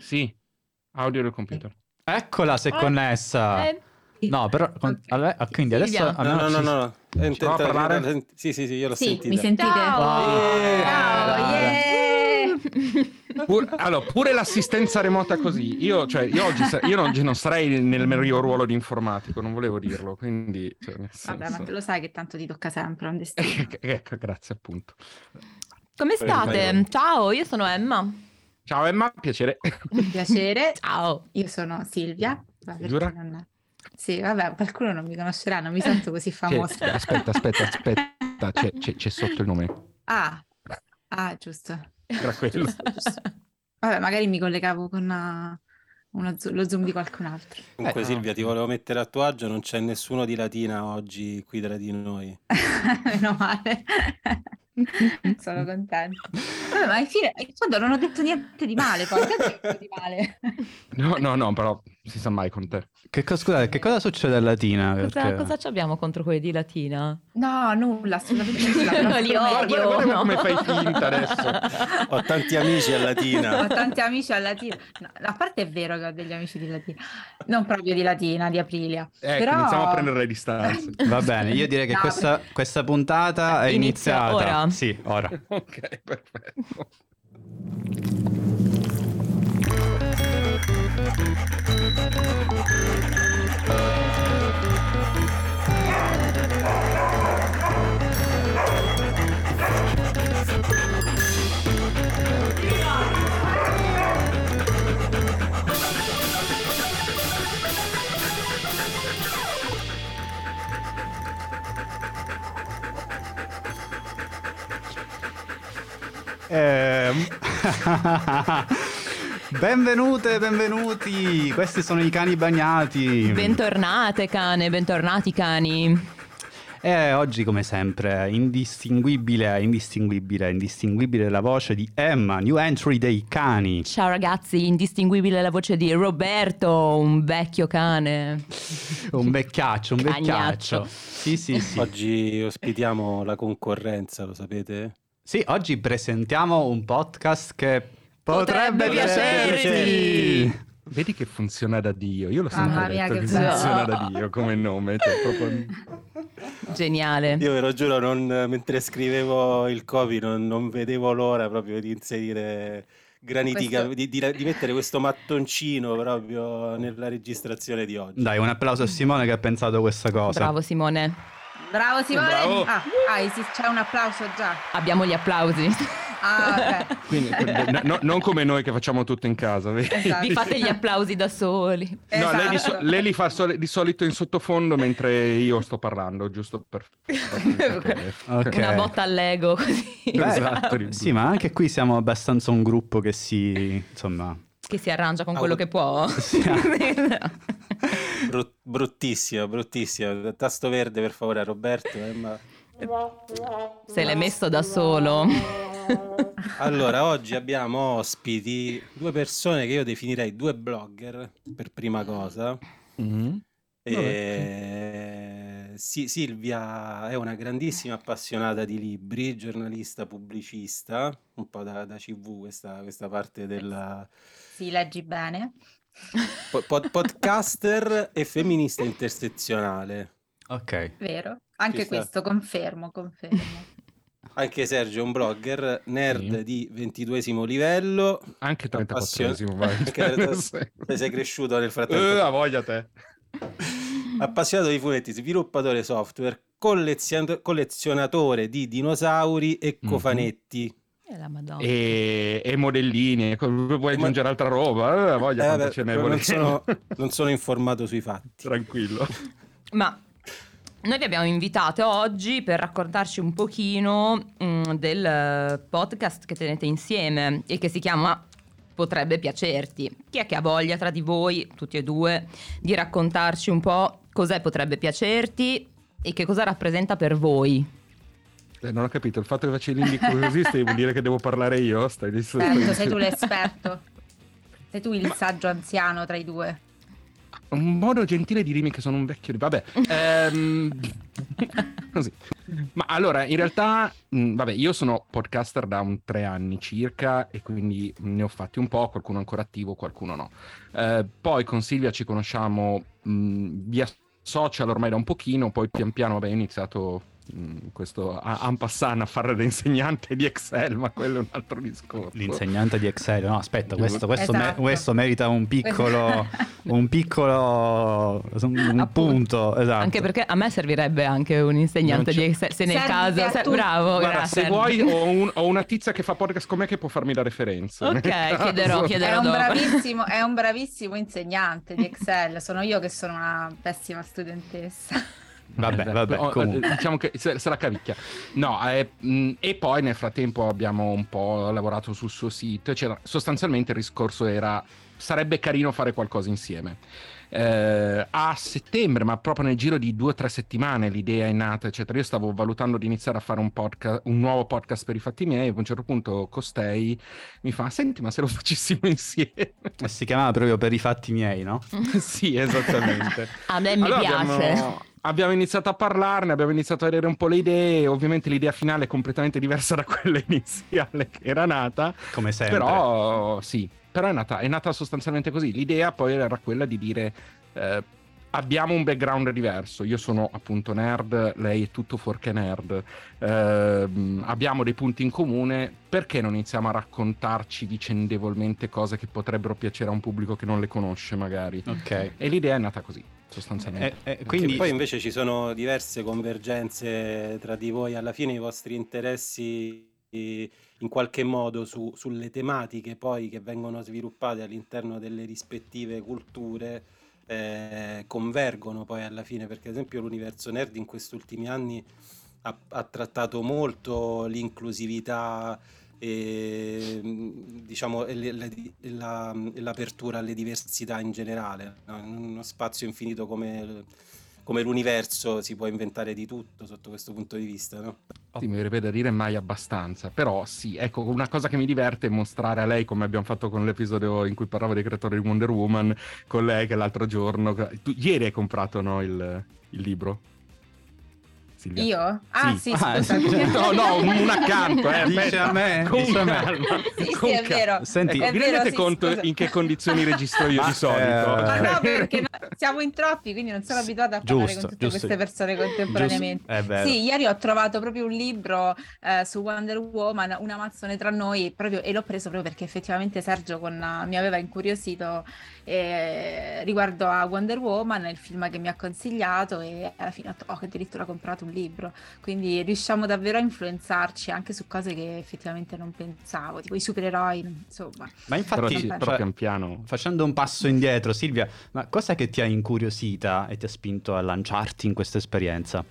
Sì, audio del computer. Eccola se è connessa. Eh, No, però con- allora- ah, quindi adesso Silvia. No, no, no, ci- no. no. Eh, Ci prova a intenta- parlare? Sì, sì, sì, io l'ho Sì, sentita. mi sentite? Ciao! Eh, Ciao, eh, yeah! Pur- allora, pure l'assistenza remota così. Io, cioè, io oggi, sa- io oggi non sarei nel mio ruolo di informatico, non volevo dirlo, quindi... Cioè, nel Vabbè, senso- ma te lo sai che tanto ti tocca sempre un destino. Ecco, grazie appunto. Come Prego, state? prego. Ciao, io sono Emma. Ciao Emma, piacere. Piacere, Ciao. io sono Silvia. Vabbè, Giura? non- Sì, vabbè, qualcuno non mi conoscerà, non mi sento così C'è- famosa. aspetta, aspetta, aspetta, c'è, c'è- c'è sotto il nome. Ah, ah, giusto. Era quello. Vabbè, magari mi collegavo con uh, uno lo zoom di qualcun altro. Comunque Eh, Silvia, ti volevo mettere a tuo agio, non c'è nessuno di Latina oggi qui tra di noi. Meno male. Sono contenta. Vabbè, ma infine, in fondo non ho detto niente di male, poi ho detto di male? No, no, no, però si sa mai con te. Che, co- scusate, che cosa succede a Latina? Cosa, Perché- cosa ci abbiamo contro quelli di Latina? No, nulla, assolutamente nulla. Li odio. Guarda, guarda no. come fai finta adesso. Ho tanti amici a Ho Latina. tanti amici a Latina. No, a parte è vero che ho degli amici di Latina, non proprio di Latina, di Aprilia. Ecco, Però- iniziamo a prendere le distanze. Va bene, io direi che No, questa, questa puntata è Inizia iniziata. ora. Sì, ora. ok, perfetto. Ehm, Benvenute, benvenuti. Questi sono i cani bagnati. Bentornate cane, bentornati cani. E oggi, come sempre, indistinguibile, indistinguibile, indistinguibile la voce di Emma, new entry dei cani. Ciao ragazzi, indistinguibile la voce di Roberto, un vecchio cane. Un vecchiaccio, un vecchiaccio. Cagnaccio. Sì, sì, sì. Oggi ospitiamo la concorrenza, lo sapete? Sì, oggi presentiamo un podcast che potrebbe, Potrebbe piacerti. piacerti. Vedi che funziona da Dio. Io l'ho sempre mia, detto che che funziona da Dio come nome. Cioè, proprio... Geniale. Io ve lo giuro, non- mentre scrivevo il copy non, non vedevo l'ora proprio di inserire granitica, Questo- di, di- di mettere questo mattoncino proprio nella registrazione di oggi. Dai, un applauso a Simone che ha pensato questa cosa. Bravo Simone. Bravo Simone! Bravo. Ah, ah, c'è un applauso già. Abbiamo gli applausi. Ah, ok. Quindi, no- no- non come noi che facciamo tutto in casa. Esatto. Vi fate gli applausi da soli. No, lei, di, so- Esatto. lei li fa soli- di solito in sottofondo mentre io sto parlando, giusto per... per- Ok. Una botta all'ego così. Beh, Esatto, Sì, ma anche qui siamo abbastanza un gruppo che si, insomma, Che si arrangia con quello che può. Brut- bruttissima, bruttissima. Tasto verde per favore a Roberto. eh, ma- Se l'è messo da solo. Allora, oggi abbiamo ospiti due persone che io definirei due blogger per prima cosa. Mhm. E... sì, Silvia è una grandissima appassionata di libri, giornalista pubblicista, un po' da, da CV questa, questa parte della Sì, leggi bene. po- pod- podcaster e femminista intersezionale. ok. Vero? Anche questo, confermo, confermo. Anche Sergio è un blogger, nerd Sì. di ventiduesimo livello. Anche Appassion- 34esimo, vai. Anche- Sì. sei cresciuto nel frattempo. a voglia te. Appassionato di fumetti, sviluppatore software, collezio- collezionatore di dinosauri e Mhm. cofanetti. E la madonna. E, e modellini, vuoi aggiungere altra roba? Eh, voglia, Eh, quanto vabbè, ce n'è non, sono, non sono informato sui fatti. Tranquillo. Ma noi vi abbiamo invitato oggi per raccontarci un pochino mm, del eh, podcast che tenete insieme e che si chiama Potrebbe piacerti. Chi è che ha voglia tra di voi, tutti e due, di raccontarci un po' cos'è Potrebbe piacerti e che cosa rappresenta per voi? Eh, non ho capito, il fatto che faccio l'indicologisista vuol dire che devo parlare io? Stai di Certo, sei tu l'esperto. Sei tu il saggio anziano tra i due. Un modo gentile di dirmi che sono un vecchio di... Vabbè. ehm, Così. Ma allora, in realtà, mh, vabbè, io sono podcaster da un tre anni circa e quindi ne ho fatti un po', qualcuno ancora attivo, qualcuno no. Eh, poi con Silvia ci conosciamo mh, via social ormai da un pochino, poi pian piano, vabbè, ho iniziato questo a- en passant a fare da insegnante di Excel, ma quello è un altro discorso. L'insegnante di Excel, no aspetta, questo, questo, me- Esatto. questo merita un piccolo, un piccolo un, punto, esatto. Anche perché a me servirebbe anche un insegnante di Excel, se nel Serve caso... se- bravo, Guarda, grazie. se vuoi ho, un- ho una tizia che fa podcast con me che può farmi da referenza. Ok, caso. chiederò, È chiederò un, bravissimo, è un bravissimo insegnante di Excel, sono io che sono una pessima studentessa. Vabbè, Eh, vabbè, oh, eh, diciamo che se, se la cavicchia. No, eh, mh, e poi nel frattempo abbiamo un po' lavorato sul suo sito. Eccetera. Sostanzialmente il discorso era: sarebbe carino fare qualcosa insieme. Eh, a settembre, ma proprio nel giro di due o tre settimane, l'idea è nata, eccetera. Io stavo valutando di iniziare a fare un, podcast, un nuovo podcast per i fatti miei. E a un certo punto Costei mi fa: Senti, ma se lo facessimo insieme? Eh, Si chiamava proprio per i fatti miei, no? sì, esattamente. A me mi Allora piace. Abbiamo, abbiamo iniziato a parlarne, abbiamo iniziato a vedere un po' le idee. Ovviamente l'idea finale è completamente diversa da quella iniziale che era nata. Come sempre. Però sì, però è nata, è nata sostanzialmente così. L'idea poi era quella di dire eh, abbiamo un background diverso. Io sono appunto nerd, lei è tutto fuorché nerd. Ehm, abbiamo dei punti in comune. Perché non iniziamo a raccontarci vicendevolmente cose che potrebbero piacere a un pubblico che non le conosce magari? Ok. E l'idea è nata così, sostanzialmente. Eh, eh, Quindi poi invece ci sono diverse convergenze tra di voi, alla fine i vostri interessi eh, in qualche modo su- sulle tematiche poi che vengono sviluppate all'interno delle rispettive culture eh, convergono poi alla fine, perché ad esempio l'universo nerd in questi ultimi anni ha, ha trattato molto l'inclusività e diciamo le- la- l'apertura alle diversità in generale, no? in uno spazio infinito come, come l'universo si può inventare di tutto sotto questo punto di vista, no? Sì, mi verrebbe da dire mai abbastanza, però sì, ecco, una cosa che mi diverte è mostrare a lei, come abbiamo fatto con l'episodio in cui parlavo dei creatori di Wonder Woman, con lei che l'altro giorno... Tu, ieri hai comprato, no, il, il libro? Silvia? Io? Ah Sì. sì, Ah. No, no, un, un accanto, eh, Dice a me, Con dice calma, Sì, sì, con è calma. vero. Senti, È vi vero, rendete sì, conto scusa. in che condizioni registro io Ma, di solito? eh, Ma no, Eh. perché no- siamo in troppi, quindi non sono abituata a parlare Giusto, con tutte giusto. queste persone contemporaneamente. Sì, ieri ho trovato proprio un libro eh, su Wonder Woman, una mazzone tra noi, proprio, e l'ho preso proprio perché effettivamente Sergio con- mi aveva incuriosito eh, riguardo a Wonder Woman, il film che mi ha consigliato e alla fine ho detto, oh, che addirittura ho comprato un libro. Quindi riusciamo davvero a influenzarci anche su cose che effettivamente non pensavo, tipo i supereroi, insomma. Ma infatti, Però, sì, però pian piano... facendo un passo indietro, Silvia, ma cosa che ti ha incuriosita e ti ha spinto a lanciarti in questa esperienza?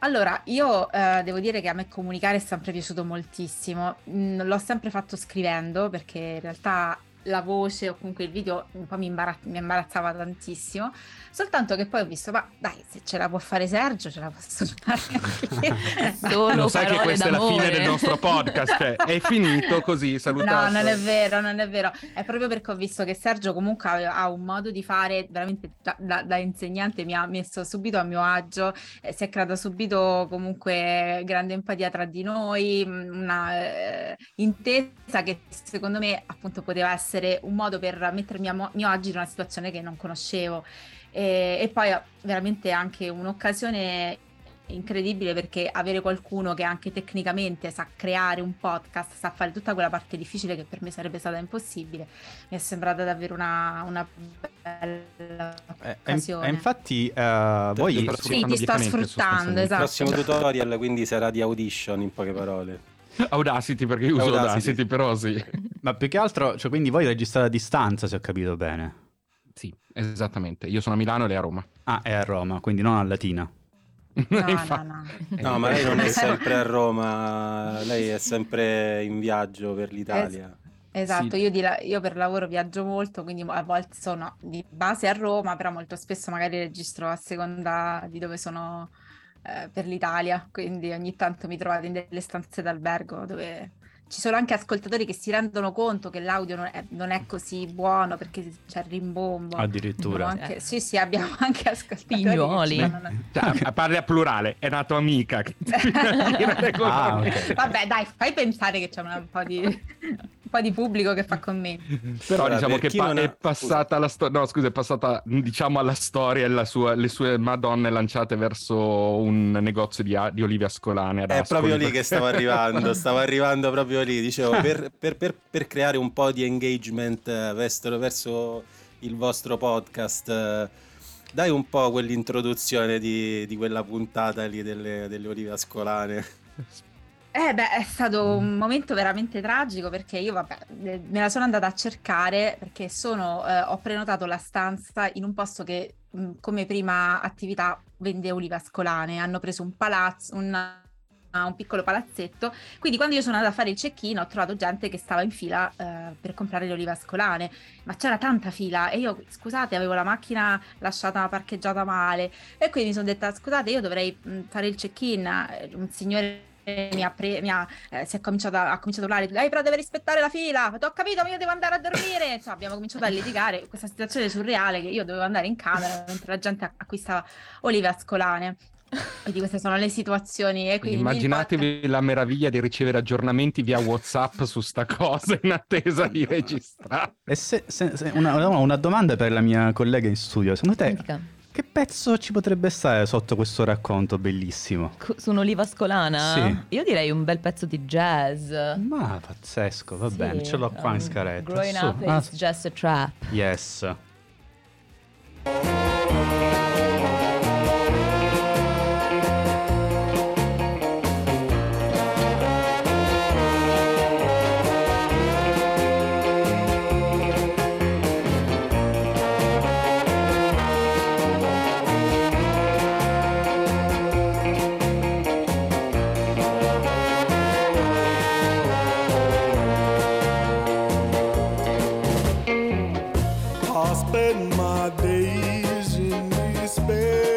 Allora, io eh, devo dire che a me comunicare è sempre piaciuto moltissimo. Mm, l'ho sempre fatto scrivendo perché in realtà la voce o comunque il video un po' mi, imbaraz- mi imbarazzava tantissimo. Soltanto che poi ho visto, ma dai, se ce la può fare Sergio, ce la posso fare anche. Solo Lo sai che questa è la d'amore. fine del nostro podcast, cioè è finito così, No, salutato. non è vero, non è vero. È proprio perché ho visto che Sergio comunque ha, un modo di fare veramente da, da- da insegnante, mi ha messo subito a mio agio, eh, si è creata subito comunque grande empatia tra di noi, mh, una eh, intesa che secondo me appunto poteva essere un modo per mettermi a mo- mio agio in una situazione che non conoscevo. E, e poi veramente anche un'occasione incredibile perché avere qualcuno che anche tecnicamente sa creare un podcast, sa fare tutta quella parte difficile che per me sarebbe stata impossibile, mi è sembrata davvero una, una bella Eh, occasione. e infatti, eh, voi... Sì, ti sto sfruttando, sostanzialmente. Il esatto. prossimo tutorial quindi sarà di Audition in poche parole. Audacity perché io uso Audacity. Audacity, però sì. Ma più che altro, cioè, quindi voi registrate a distanza, se ho capito bene. Sì, esattamente. Io sono a Milano e lei a Roma. Ah, è a Roma, quindi non a Latina. No, Infatti. no, no. No, ma lei non è sempre a Roma, lei è sempre in viaggio per l'Italia. Esatto, Sì. io, di la- io per lavoro viaggio molto, quindi a volte sono di base a Roma, però molto spesso magari registro a seconda di dove sono eh, per l'Italia, quindi ogni tanto mi trovate in delle stanze d'albergo dove ci sono anche ascoltatori che si rendono conto che l'audio non è, non è così buono perché c'è il rimbombo. Addirittura. Anche, sì, sì, abbiamo anche ascoltatori. Pignoli. fanno- Cioè, parli a plurale, è una tua amica. Che ti. Ah, ok. Vabbè, dai, fai pensare che c'è una- un po' di, un po' di pubblico che fa commenti. Però Ora, diciamo che pa- ha- è passata la storia. No, scusa, è passata diciamo alla storia la sua- le sue madonne lanciate verso un negozio di, a- di olive ascolane. ad È proprio lì che stavo arrivando, stavo arrivando proprio lì, dicevo, per, per- per- per creare un po' di engagement eh, verso, verso il vostro podcast, eh, dai un po' quell'introduzione di, di quella puntata lì delle, delle olive ascolane. Eh beh, è stato un momento veramente tragico perché io, vabbè, me la sono andata a cercare perché sono, eh, ho prenotato la stanza in un posto che mh, come prima attività vende olive ascolane. Hanno preso un palazzo, un, un piccolo palazzetto. Quindi quando io sono andata a fare il check-in ho trovato gente che stava in fila eh, per comprare le olive ascolane, ma c'era tanta fila e io, scusate, avevo la macchina lasciata parcheggiata male e quindi mi sono detta, scusate, io dovrei mh, fare il check-in. Eh, Un signore mi ha, pre- mi ha, eh, si è cominciato a, ha cominciato a urlare, lei però deve rispettare la fila, ho capito, ma io devo andare a dormire. Insomma, abbiamo cominciato a litigare, questa situazione surreale che io dovevo andare in camera mentre la gente acquistava olive ascolane. Quindi queste sono le situazioni. E quindi il Immaginatevi la meraviglia di ricevere aggiornamenti via WhatsApp su sta cosa in attesa di registrare. E se, se- se- una, una- domanda per la mia collega in studio. Secondo te, Dica. che pezzo ci potrebbe stare sotto questo racconto bellissimo? Su un'oliva ascolana? Sì. Io direi un bel pezzo di jazz. Ma pazzesco, va Sì, bene, ce l'ho qua in um, scaletta. Growing Su. up Ah, is just a trap. yes. I spend my days in despair,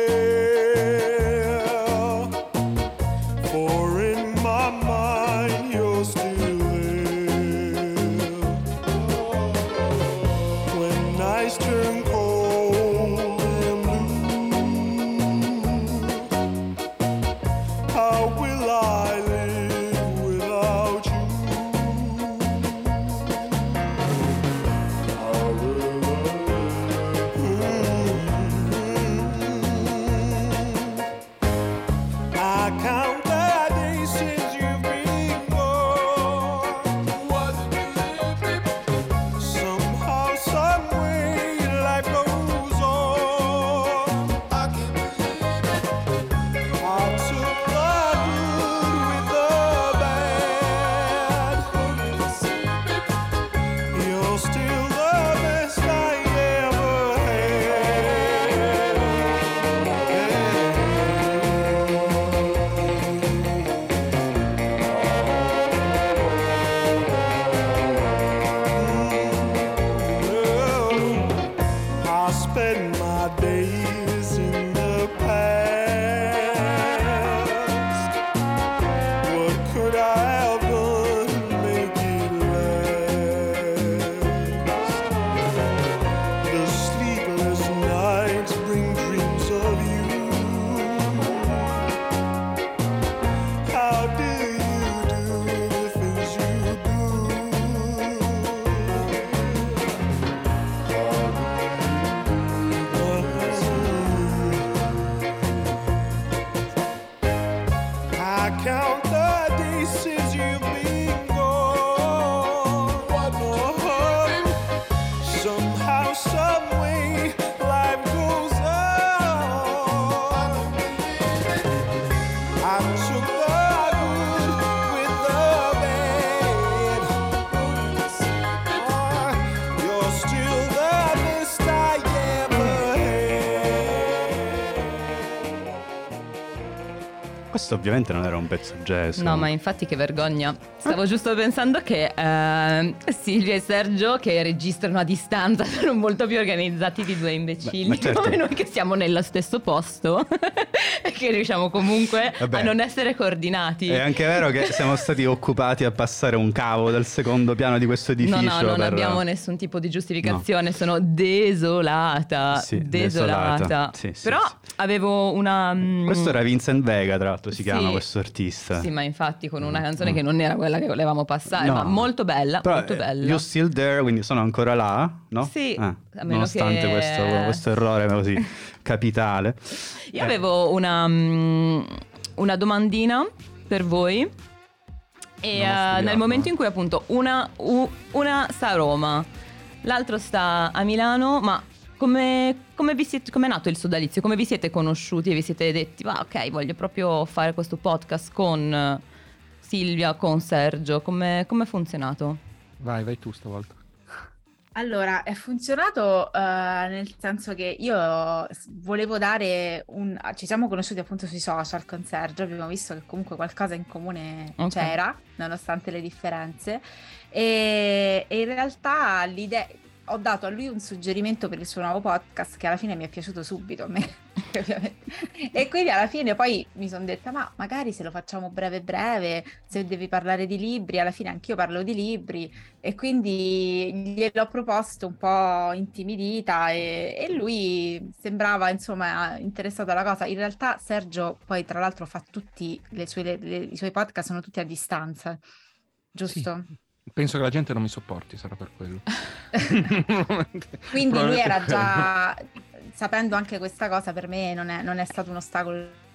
Questo ovviamente non era un pezzo jazz. No, ma infatti che vergogna. Stavo giusto pensando che eh, Silvia e Sergio, che registrano a distanza, sono molto più organizzati di due imbecilli Beh, certo. come noi che siamo nello stesso posto e che riusciamo comunque Vabbè. a non essere coordinati. È anche vero che siamo stati occupati a passare un cavo dal secondo piano di questo edificio. No, no, non per- abbiamo nessun tipo di giustificazione, sono desolata, Sì, desolata. desolata. Sì, sì, Però avevo una... mm, Questo era Vincent Vega, tra l'altro, si Sì. chiama questo artista. Sì, ma infatti con una Mm, canzone mm. che non era quella che volevamo passare, No. ma molto bella, Però, molto eh, bella. You're still there, quindi sono ancora là, no? Sì, Eh, nonostante che- questo, questo errore così capitale. Io Eh. avevo una, mm, una domandina per voi. E studiato, nel momento in cui appunto una, u- una sta a Roma, l'altro sta a Milano, ma come, come vi siete, come è nato il sodalizio? Come vi siete conosciuti e vi siete detti, va ok, voglio proprio fare questo podcast con eh, Silvia, con Sergio, come come è funzionato? Vai, vai tu stavolta. Allora, è funzionato eh, nel senso che io volevo dare un... Ci siamo conosciuti appunto sui social con Sergio, abbiamo visto che comunque qualcosa in comune Ok. c'era, nonostante le differenze, e, e in realtà l'idea... Ho dato a lui un suggerimento per il suo nuovo podcast che alla fine mi è piaciuto subito a me. E quindi alla fine poi mi sono detta, ma magari se lo facciamo breve breve, se devi parlare di libri, alla fine anch'io parlo di libri, e quindi gliel'ho proposto un po' intimidita e, e lui sembrava insomma interessato alla cosa. In realtà Sergio poi tra l'altro fa tutti le sue, le- le- i suoi podcast sono tutti a distanza, giusto? Penso che la gente non mi sopporti, sarà per quello. Quindi lui era già, sapendo anche questa cosa, per me non è, non è stato un ostacolo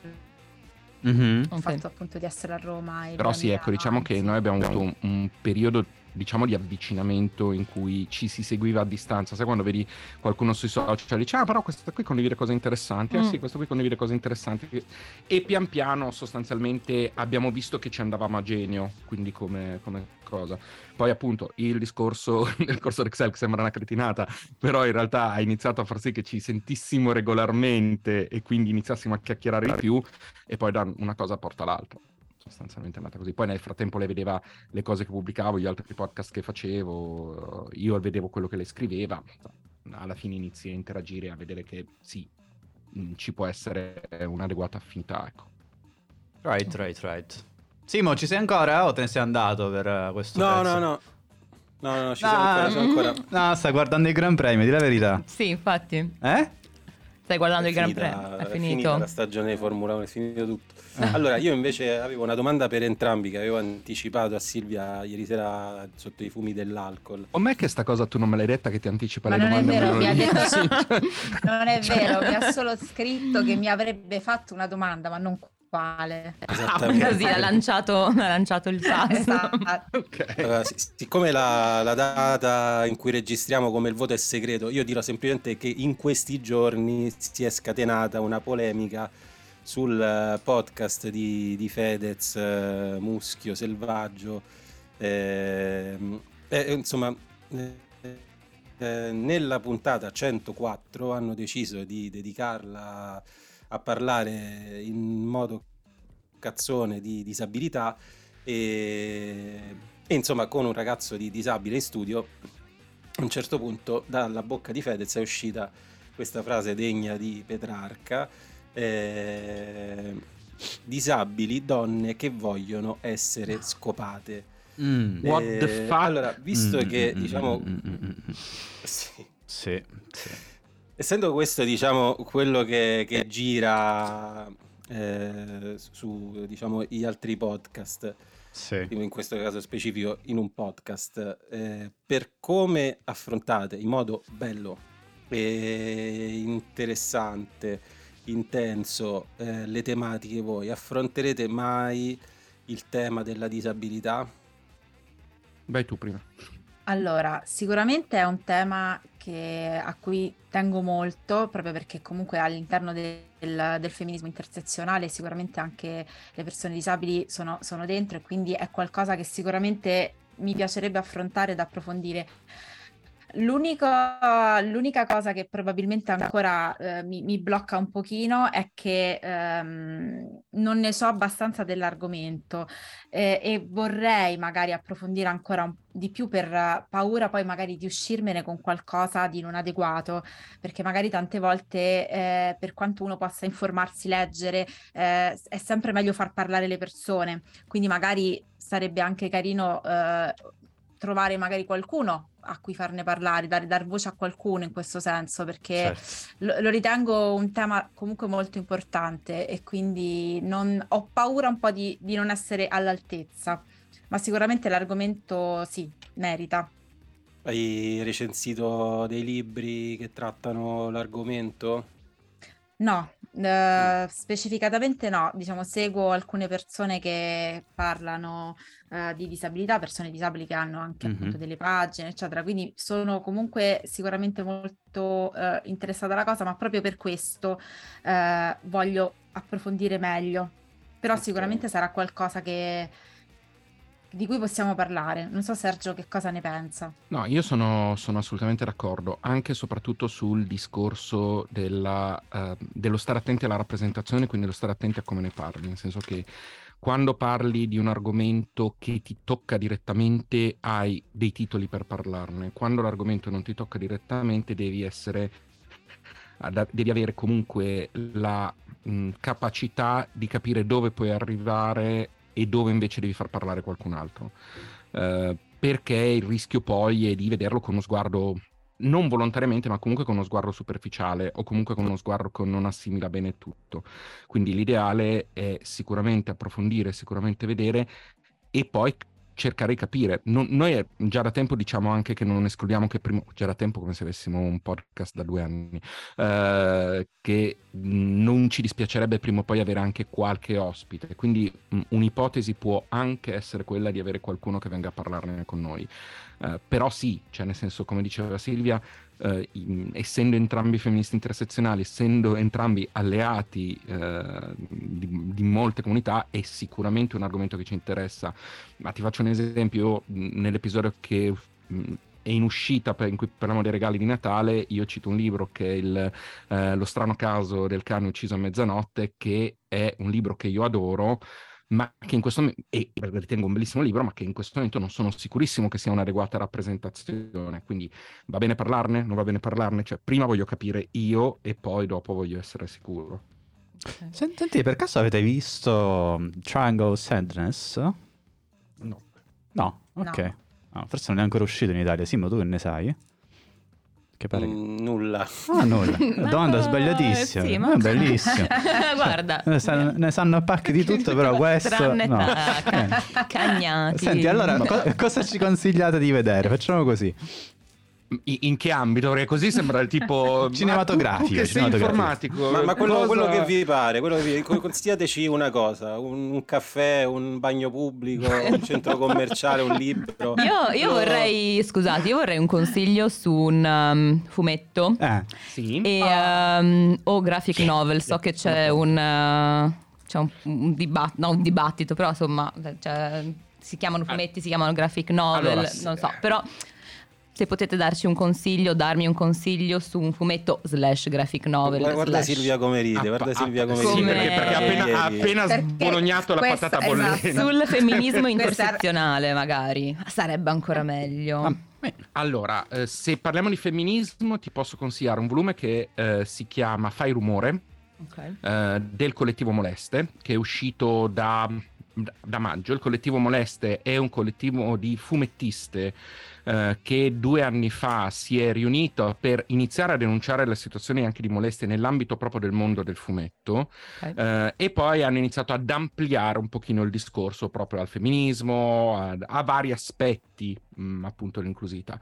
Mhm. il fatto appunto di essere a Roma. Però sì, ecco, diciamo che noi abbiamo avuto un, un periodo, diciamo, di avvicinamento in cui ci si seguiva a distanza. Sai quando vedi qualcuno sui social dice, ah, però questo qui condivide cose interessanti, ah Mm. sì, questo qui condivide cose interessanti. E pian piano, sostanzialmente, abbiamo visto che ci andavamo a genio, quindi come, come cosa. Poi appunto il discorso del corso d'Excel che sembra una cretinata, però in realtà ha iniziato a far sì che ci sentissimo regolarmente e quindi iniziassimo a chiacchierare di più e poi da una cosa porta l'altra. Sostanzialmente è andata così. Poi nel frattempo lei vedeva le cose che pubblicavo, gli altri podcast che facevo, io vedevo quello che lei scriveva. Alla fine inizi a interagire, a vedere che sì, ci può essere un'adeguata affinità. Ecco. Right, right, right. Simo, ci sei ancora o te ne sei andato per eh, questo No, pezzo? no, no. No, no, ci No, sono ancora, sono ancora. No, stai guardando il Gran Premio, di la verità. Sì, infatti. Eh? Stai guardando È il Gran finita- Premio? È È finito. finita la stagione di Formula 1, è finito tutto. Eh. Allora, io invece avevo una domanda per entrambi che avevo anticipato a Silvia ieri sera sotto i fumi dell'alcol. Com'è che sta cosa tu non me l'hai detta che ti anticipa Ma le non è domande? vero, me mi ha detto- Sì, cioè- Non è vero, mi ha solo scritto che mi avrebbe fatto una domanda, ma non quale. Esattamente. Così ha lanciato, ha lanciato il passo. Esatto. Ok. Allora, sic- siccome la, la data in cui registriamo come il voto è segreto, io dirò semplicemente che in questi giorni si è scatenata una polemica sul eh, podcast di, di Fedez, eh, Muschio, Selvaggio. ehm, e, insomma, eh, eh, nella puntata 104 hanno deciso di dedicarla a parlare in modo cazzone di disabilità e, e, insomma con un ragazzo di disabile in studio a un certo punto dalla bocca di Fedez è uscita questa frase degna di Petrarca eh, disabili donne che vogliono essere scopate Mm. What the Eh, fuck? allora visto Mm, che mm, mm, diciamo mm, mm. sì, Sì, sì. Essendo questo, diciamo, quello che, che gira eh, su, diciamo, gli altri podcast, Sì. in questo caso specifico in un podcast, eh, per come affrontate in modo bello e interessante, intenso eh, le tematiche voi, affronterete mai il tema della disabilità? Vai tu prima. Allora, sicuramente è un tema che- a cui tengo molto, proprio perché comunque all'interno de- del, del femminismo intersezionale sicuramente anche le persone disabili sono, sono dentro e quindi è qualcosa che sicuramente mi piacerebbe affrontare ed approfondire. L'unico- l'unica cosa che probabilmente ancora eh, mi, mi blocca un pochino è che ehm, non ne so abbastanza dell'argomento eh, e vorrei magari approfondire ancora un- di più per paura poi magari di uscirmene con qualcosa di non adeguato, perché magari tante volte eh, per quanto uno possa informarsi, leggere, eh, è sempre meglio far parlare le persone, quindi magari sarebbe anche carino eh, trovare magari qualcuno a cui farne parlare, dare, dar voce a qualcuno in questo senso, perché Certo. lo, lo ritengo un tema comunque molto importante e quindi non- ho paura un po' di, di non essere all'altezza, ma sicuramente l'argomento sì, merita. Hai recensito dei libri che trattano l'argomento? No, eh, specificatamente no, diciamo seguo alcune persone che parlano eh, di disabilità, persone disabili che hanno anche Mhm. appunto delle pagine, eccetera, quindi sono comunque sicuramente molto eh, interessata alla cosa, ma proprio per questo voglio approfondire meglio. Però Ok. sicuramente sarà qualcosa che, di cui possiamo parlare. Non so Sergio che cosa ne pensa. No, io sono, sono assolutamente d'accordo, anche e soprattutto sul discorso della, eh, dello stare attenti alla rappresentazione, quindi dello stare attenti a come ne parli, nel senso che quando parli di un argomento che ti tocca direttamente hai dei titoli per parlarne, quando l'argomento non ti tocca direttamente devi essere, devi avere comunque la mh, capacità di capire dove puoi arrivare e dove invece devi far parlare qualcun altro. Eh, perché il rischio poi è di vederlo con uno sguardo non volontariamente, ma comunque con uno sguardo superficiale o comunque con uno sguardo che non assimila bene tutto. Quindi l'ideale è sicuramente approfondire, sicuramente vedere e poi cercare di capire. Non- noi già da tempo diciamo anche che non escludiamo che prima, già da tempo come se avessimo un podcast da due anni, eh, che non ci dispiacerebbe prima o poi avere anche qualche ospite. Quindi mh, un'ipotesi può anche essere quella di avere qualcuno che venga a parlarne con noi. Eh, però sì, cioè nel senso, come diceva Silvia, eh, in- essendo entrambi femministi intersezionali, essendo entrambi alleati eh, di, di molte comunità, è sicuramente un argomento che ci interessa. Ma ti faccio un esempio, nell'episodio che è in uscita per, in cui parliamo dei regali di Natale, io cito un libro che è il, eh, Lo strano caso del cane ucciso a mezzanotte, che è un libro che io adoro, ma che in questo momento, e ritengo un bellissimo libro, ma che in questo momento non sono sicurissimo che sia un'adeguata rappresentazione. Quindi va bene parlarne? Non va bene parlarne? Cioè, prima voglio capire io e poi dopo voglio essere sicuro. Sen- Senti, per caso avete visto um, Triangle Sadness? No. No, ok. Ah, forse non è ancora uscito in Italia. Simo, tu che ne sai? Che pare... che- Mm, nulla. Ah, nulla. Ma- Domanda sbagliatissima. sì, ma- È bellissimo. Guarda. Ne sanno, ne sanno a pacchi di tutto, però questo... Tranne no. ta- ca- cagnati. Senti, allora, co- cosa ci consigliate di vedere? Facciamo così. In, in che ambito? Perché così sembra il tipo Cinematografico, Ma cinematografico. informatico. Ma, ma quello, cosa- quello che vi pare, quello che vi- co- consigliateci una cosa, un, un caffè, un bagno pubblico, un centro commerciale, un libro. Io, io No. vorrei, scusate, io vorrei un consiglio su un um, fumetto Eh, Sì. e, um, o graphic novel. So che c'è un, uh, c'è un, un dibattito, no un dibattito, però insomma, cioè, si chiamano fumetti, si chiamano graphic novel, Allora, non so, però se potete darci un consiglio, darmi un consiglio su un fumetto slash graphic novel. Guarda, guarda slash- Silvia come ride, Ah, guarda ah, Silvia come sì, Come- perché, perché ha appena, ha appena Perché sbolognato la questo- patata esatto. bollente. sul femminismo intersezionale, magari sarebbe ancora meglio. ah, Allora, eh, se parliamo di femminismo, ti posso consigliare un volume che eh, si chiama Fai rumore Ok. eh, del collettivo Moleste, che è uscito da, da maggio. Il collettivo Moleste è un collettivo di fumettiste eh, che due anni fa si è riunito per iniziare a denunciare le situazioni anche di molestie nell'ambito proprio del mondo del fumetto Ok. eh, e poi hanno iniziato ad ampliare un pochino il discorso proprio al femminismo, a, a vari aspetti mh, appunto dell'inclusività.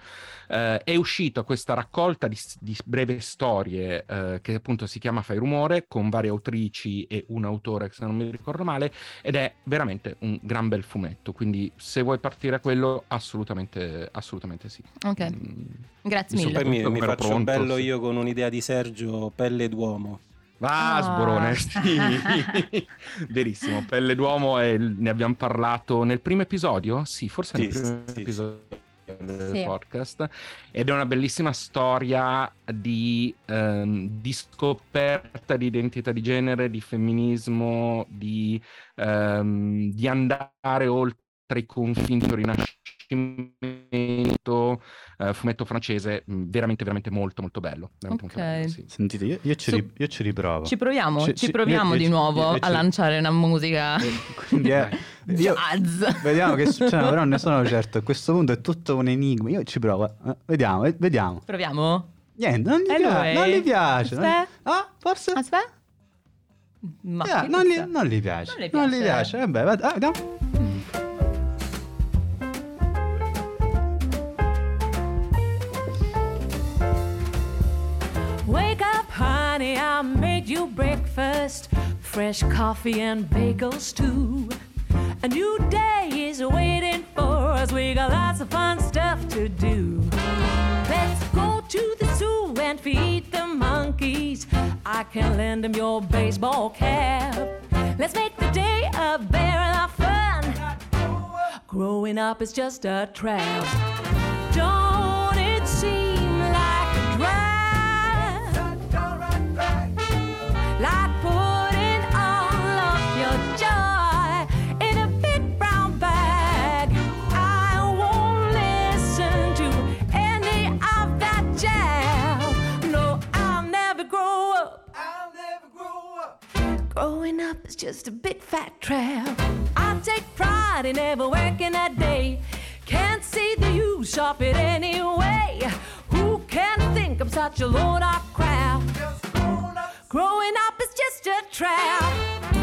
Eh, è uscita questa raccolta di, di breve storie eh, che appunto si chiama Fai rumore con varie autrici e un autore se non mi ricordo male ed è veramente un gran bel fumetto quindi se vuoi partire a quello assolutamente assolutamente sì Ok. Mm, Grazie mi mille. Poi mi, mi faccio pronto, bello sì. io con un'idea di Sergio, pelle d'uomo. Ah, Ah. sborone, sì. Verissimo. Pelle d'uomo, il- ne abbiamo parlato nel primo episodio? Sì, forse nel Sì, primo sì, episodio. del Sì. podcast ed è una bellissima storia di, ehm, di scoperta di identità di genere, di femminismo, di, ehm, di andare oltre i confini del rinascimento, eh, fumetto francese, mh, veramente veramente molto molto bello. Veramente molto Ok. bello, sì. Sentite, io, io ci, Su- ri- io ci riprovo. Ci proviamo, Ci- ci proviamo io- io di nuovo io a ci- lanciare una musica Quindi è- io- jazz. Vediamo che succede, però ne sono certo. A questo punto è tutto un enigma. Io ci provo. eh, Vediamo, eh, vediamo. Proviamo? Niente, non gli, E pia- lui? non gli piace. non- Aspetta. Ah, forse. Aspetta. Ma Eh, che non, gli, non gli piace. Non le Non gli piace. piace. Vabbè, ah, vediamo. Wake up, honey, I made you breakfast. Fresh coffee and bagels, too. A new day is waiting for us. We got lots of fun stuff to do. Let's go to the zoo and feed the monkeys. I can lend them your baseball cap. Let's make the day a barrel of fun. Growing up is just a trap. Don't up is just a big fat trap. I take pride in never working a day. Can't see the use of it anyway. Who can think I'm such a load of crap? Growing up is just a trap.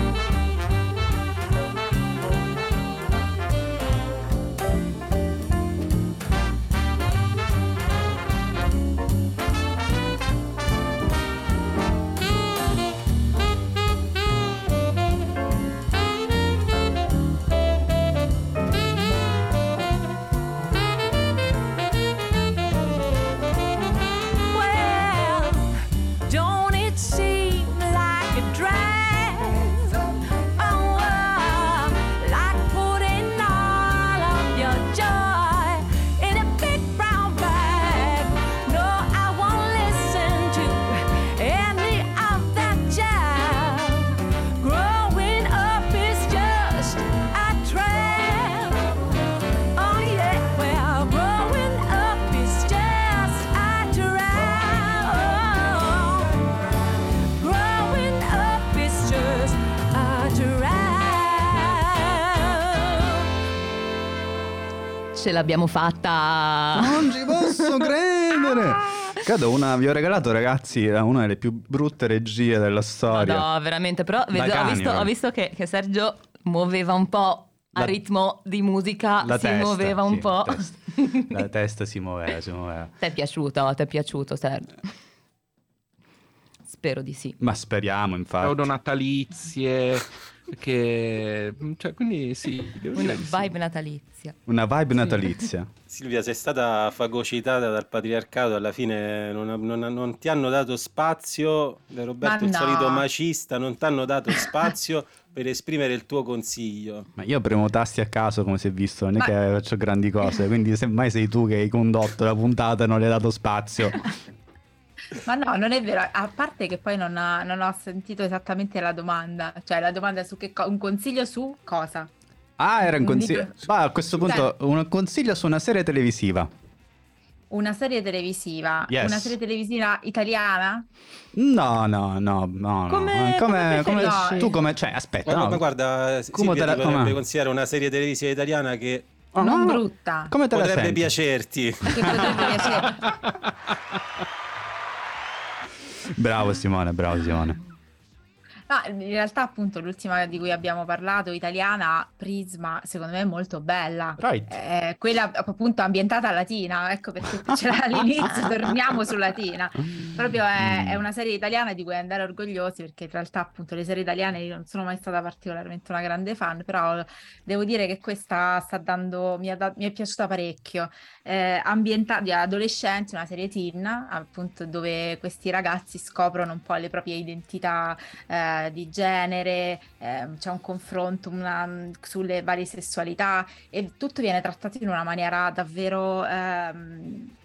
Ce l'abbiamo fatta. Non ci posso credere. Credo una, vi ho regalato, ragazzi, una delle più brutte regie della storia. No, veramente, però vedo- ho, visto, ho visto che, che Sergio muoveva un po' a ritmo di musica, La si testa, muoveva un sì, po'. La testa, la testa si muoveva, si muoveva. Ti è piaciuto? Ti è piaciuto, Sergio? Spero di sì. Ma speriamo, infatti. Pseudo che cioè, quindi sì, Una di sì. vibe natalizia. Una vibe natalizia. Silvia, sei stata fagocitata dal patriarcato, alla fine non, non- non ti hanno dato spazio, Roberto, Ma il no. solito macista, non ti hanno dato spazio per esprimere il tuo consiglio. Ma io premo tasti a caso, come si è visto, non è Ma- che faccio grandi cose. Quindi, semmai sei tu che hai condotto la puntata e non le hai dato spazio. Ma no, non è vero, a parte che poi non, ha- non ho sentito esattamente la domanda, cioè la domanda su che co- un consiglio su cosa? Ah, era un consiglio. Ma a questo punto, un consiglio su una serie televisiva. Una serie televisiva, Yes. una serie televisiva italiana? No, no, no, no. Come- no. come preferisci? tu come. Cioè, aspetta, Ma, no. ma guarda, Come Silvia te la- ti potrebbe com'è? considerare una serie televisiva italiana che Oh, non no. brutta. Come te la potrebbe senti? piacerti. Che potrebbe piacere. bravo Simone, bravo Simone. No, in realtà appunto l'ultima di cui abbiamo parlato, italiana, Prisma, secondo me è molto bella. Right. Eh, quella appunto ambientata a Latina, ecco perché c'era all'inizio, torniamo su Latina. Proprio è, è una serie italiana di cui andare orgogliosi perché in realtà appunto le serie italiane io non sono mai stata particolarmente una grande fan, però devo dire che questa sta dando, mi, da- mi è piaciuta parecchio. Eh, ambientata di adolescenti, una serie teen, appunto dove questi ragazzi scoprono un po' le proprie identità eh, eh, di genere, ehm, c'è un confronto una- sulle varie sessualità e tutto viene trattato in una maniera davvero ehm,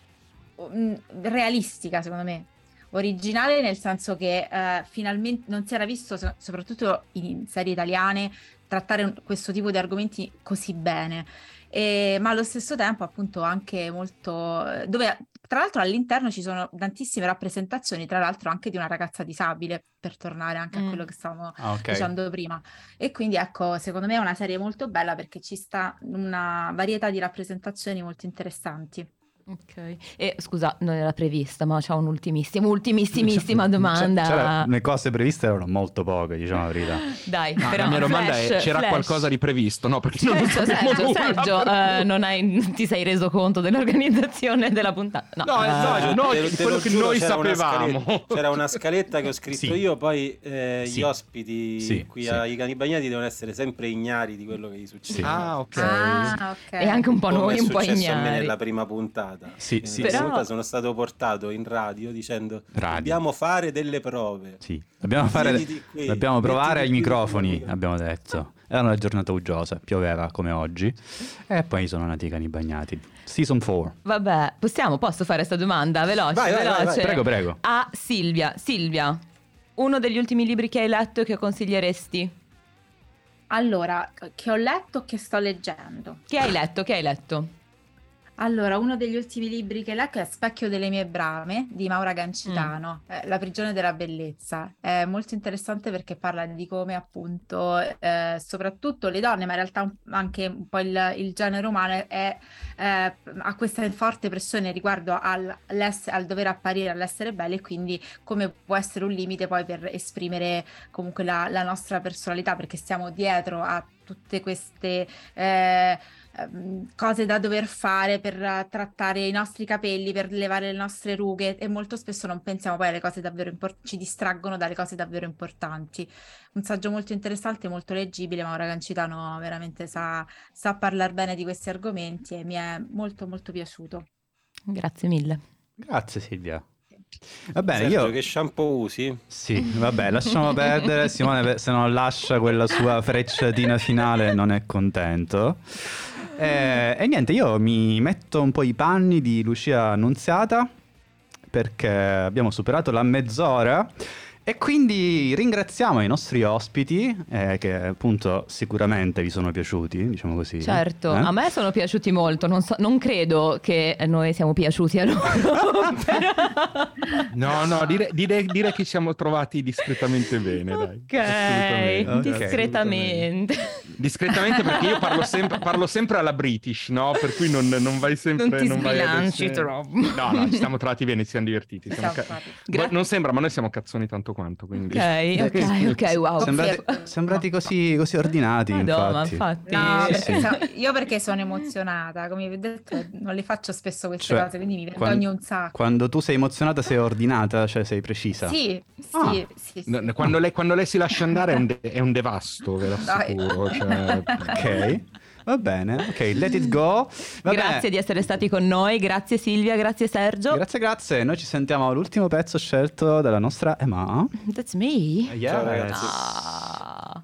mm, realistica, secondo me. Originale nel senso che eh, finalmente non si era visto, so- soprattutto in serie italiane, trattare questo tipo di argomenti così bene. E- ma allo stesso tempo, appunto, anche molto. eh, dove tra l'altro all'interno ci sono tantissime rappresentazioni, tra l'altro anche di una ragazza disabile, per tornare anche Mm. a quello che stavamo Ah, ok. dicendo prima. E quindi ecco, secondo me è una serie molto bella perché ci sta una varietà di rappresentazioni molto interessanti. Ok. E scusa, non era prevista, ma c'ho un'ultimissima, ultimissimissima domanda. Cioè, c'era- le cose previste erano molto poche, diciamo la verità. Dai, No, però la mia domanda è: flash, c'era flash. qualcosa di previsto? No, perché non Sergio, Sergio, nulla, Sergio, eh, non hai- ti sei reso conto dell'organizzazione della puntata? No, eh, esatto, no, Te lo- te quello lo che giuro, noi c'era una sapevamo. scaletta- c'era una scaletta che ho scritto Sì. io, poi eh, Sì. gli ospiti Sì, qui sì. ai cani bagnati devono essere sempre ignari di quello che gli succede. Sì. Ah, ok. Ah, ok. E anche un po' Come noi, è un po' successo a me ignari. nella prima puntata. Sì, In sì, sì. volta Però- sono stato portato in radio dicendo Radio. dobbiamo fare delle prove. Sì, dobbiamo, fare, qui, dobbiamo provare ai microfoni, abbiamo detto. Era una giornata uggiosa, pioveva come oggi. E poi sono nati i cani bagnati. Season 4. Vabbè, possiamo, posso fare questa domanda? Veloce, Vai, vai, vai, veloce. vai. Prego, prego. A Silvia. Silvia, uno degli ultimi libri che hai letto e che consiglieresti? Allora, che ho letto o che sto leggendo? Che hai letto? Che hai letto? Allora, uno degli ultimi libri che leggo è Specchio delle mie brame di Maura Gancitano, Mm. eh, La prigione della bellezza. È molto interessante perché parla di come appunto eh, soprattutto le donne, ma in realtà anche un po' il, il genere umano è, eh, ha questa forte pressione riguardo al, al dover apparire, all'essere belli e quindi come può essere un limite poi per esprimere comunque la, la nostra personalità perché stiamo dietro a tutte queste... eh, ehm, cose da dover fare per eh, trattare i nostri capelli, per levare le nostre rughe e molto spesso non pensiamo poi alle cose davvero importanti, ci distraggono dalle cose davvero importanti. Un saggio molto interessante, molto leggibile, Maura Gancitano veramente sa, sa parlare bene di questi argomenti e mi è molto molto piaciuto. Grazie mille. Grazie Silvia. Va bene, Sergio, io... che shampoo usi? Sì, vabbè, lasciamo perdere. Simone, se non lascia quella sua frecciatina finale, non è contento. Eh, e niente, io mi metto un po' i panni di Lucia Annunziata perché abbiamo superato la mezz'ora. E quindi ringraziamo i nostri ospiti eh, che appunto sicuramente vi sono piaciuti, diciamo così. Certo, Eh? a me sono piaciuti molto, non, so- non credo che noi siamo piaciuti a loro, però... No, no, dire, dire- dire che ci siamo trovati discretamente bene, dai. Ok, Assolutamente. Ok. discretamente. Discretamente perché io parlo sempre, parlo sempre alla British, no? Per cui non, non vai sempre... Non ti sbilanci troppo. No, no, ci siamo trovati bene, ci siamo divertiti. siamo Siamo ca- non sembra, ma noi siamo cazzoni tanto quanto, quindi... Ok, ok, ok, wow. Sembrati, Confermo. sembrati così, così ordinati, Madonna, infatti. infatti. No, Sì, perché sì. so- io perché sono emozionata, come vi ho detto, non le faccio spesso queste Cioè, cose, quindi mi vergogno un sacco. Quando tu sei emozionata sei ordinata, cioè sei precisa. Sì, sì, Ah. sì, sì. No, Quando lei, quando lei si lascia andare è un, de- è un devasto, ve Dai. l'assicuro. Cioè... Ok, va bene. Ok, let it go. Va Grazie bene. di essere stati con noi, grazie Silvia, grazie Sergio. Grazie, grazie. Noi ci sentiamo all'ultimo pezzo scelto dalla nostra Emma. That's me. Yeah. Ciao, ragazzi. Ah,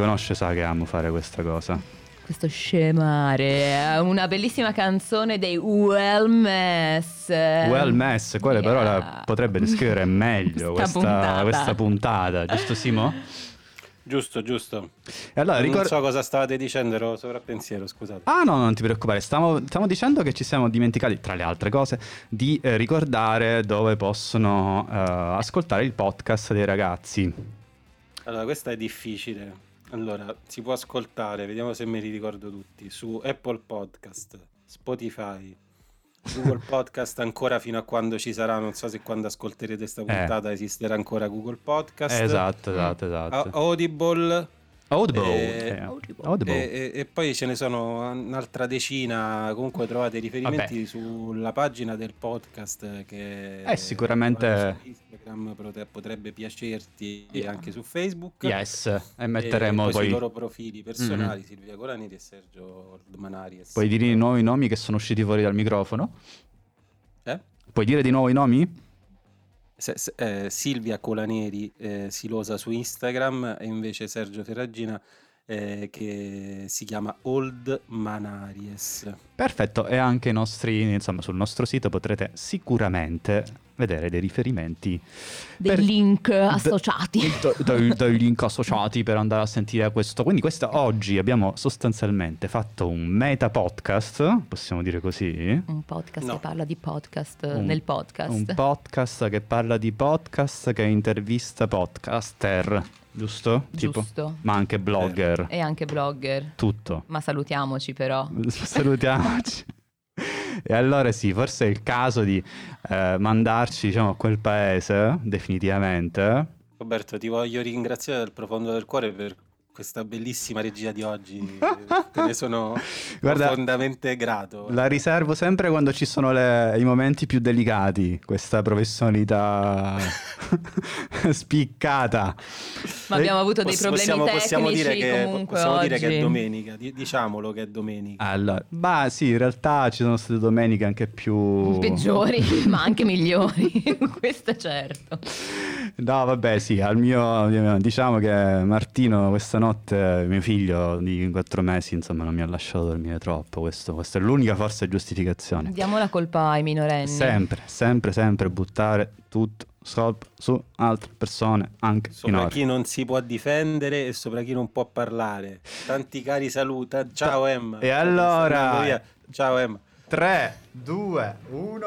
conosce sa che amo fare questa cosa. Questo scemare, una bellissima canzone dei Wellmess. Well mess, quale Yeah. parola potrebbe descrivere meglio Questa questa, puntata. questa puntata, giusto Simo? Giusto, giusto. E allora non ricor- so cosa stavate dicendo, ero sovrappensiero, scusate. Ah no, non ti preoccupare, stiamo, stiamo dicendo che ci siamo dimenticati, tra le altre cose, di eh, ricordare dove possono eh, ascoltare il podcast dei ragazzi. Allora, questa è difficile. Allora, si può ascoltare, vediamo se me li ricordo tutti, su Apple Podcast, Spotify, Google Podcast ancora fino a quando ci sarà, non so se quando ascolterete questa puntata esisterà ancora Google Podcast. Eh. Esatto, esatto, A- esatto. Audible Audible. Eh, eh, Audible. Audible. e, e- e poi ce ne sono un'altra decina, comunque trovate riferimenti sulla pagina del podcast che Eh, sicuramente- su Instagram potrebbe piacerti e anche su Facebook. Yes, e E metteremo poi, poi... sui loro profili personali, Silvia Colaneri e Sergio Ordmanaries. Puoi dire i nuovi nomi che sono usciti fuori dal microfono? Eh? Puoi dire di nuovo i nomi? Se- se- eh, Silvia Colaneri eh, Silosa su Instagram e invece Sergio Ferragina eh, che si chiama Old Manaries. Perfetto, e anche i nostri, insomma, sul nostro sito potrete sicuramente vedere dei riferimenti. Dei per- link d- associati. d- dei, dei link associati per andare a sentire questo. Quindi questa oggi abbiamo sostanzialmente fatto un meta podcast, possiamo dire così. Un podcast No. che parla di podcast Un- nel podcast. Un podcast che parla di podcast che intervista podcaster, giusto? Tipo, Giusto. ma anche blogger, E anche blogger. tutto. Ma salutiamoci però. Salutiamoci. E allora sì, forse è il caso di eh, mandarci diciamo, a quel paese, definitivamente. Roberto, ti voglio ringraziare dal profondo del cuore per questa bellissima regia di oggi. Te ne sono Guarda, profondamente grato. La riservo sempre quando ci sono le- i momenti più delicati, questa professionalità spiccata. Ma abbiamo avuto dei Poss- problemi possiamo, tecnici possiamo dire, che, comunque possiamo oggi. dire che è domenica, di- diciamolo che è domenica. Allora, bah sì, in realtà ci sono state domeniche anche più... Peggiori, ma anche migliori. Questo è certo. No, vabbè, sì, al mio diciamo che Martino questa notte, mio figlio di quattro mesi, insomma, non mi ha lasciato dormire troppo. Questo, questa è l'unica forse giustificazione. Diamo la colpa ai minorenni. Sempre, sempre, sempre buttare tutto sopra su altre persone, anche Sopra minori. chi non si può difendere e sopra chi non può parlare. Tanti cari saluti. Ciao Emma. E allora-. Ciao Emma. 3, 2, 1.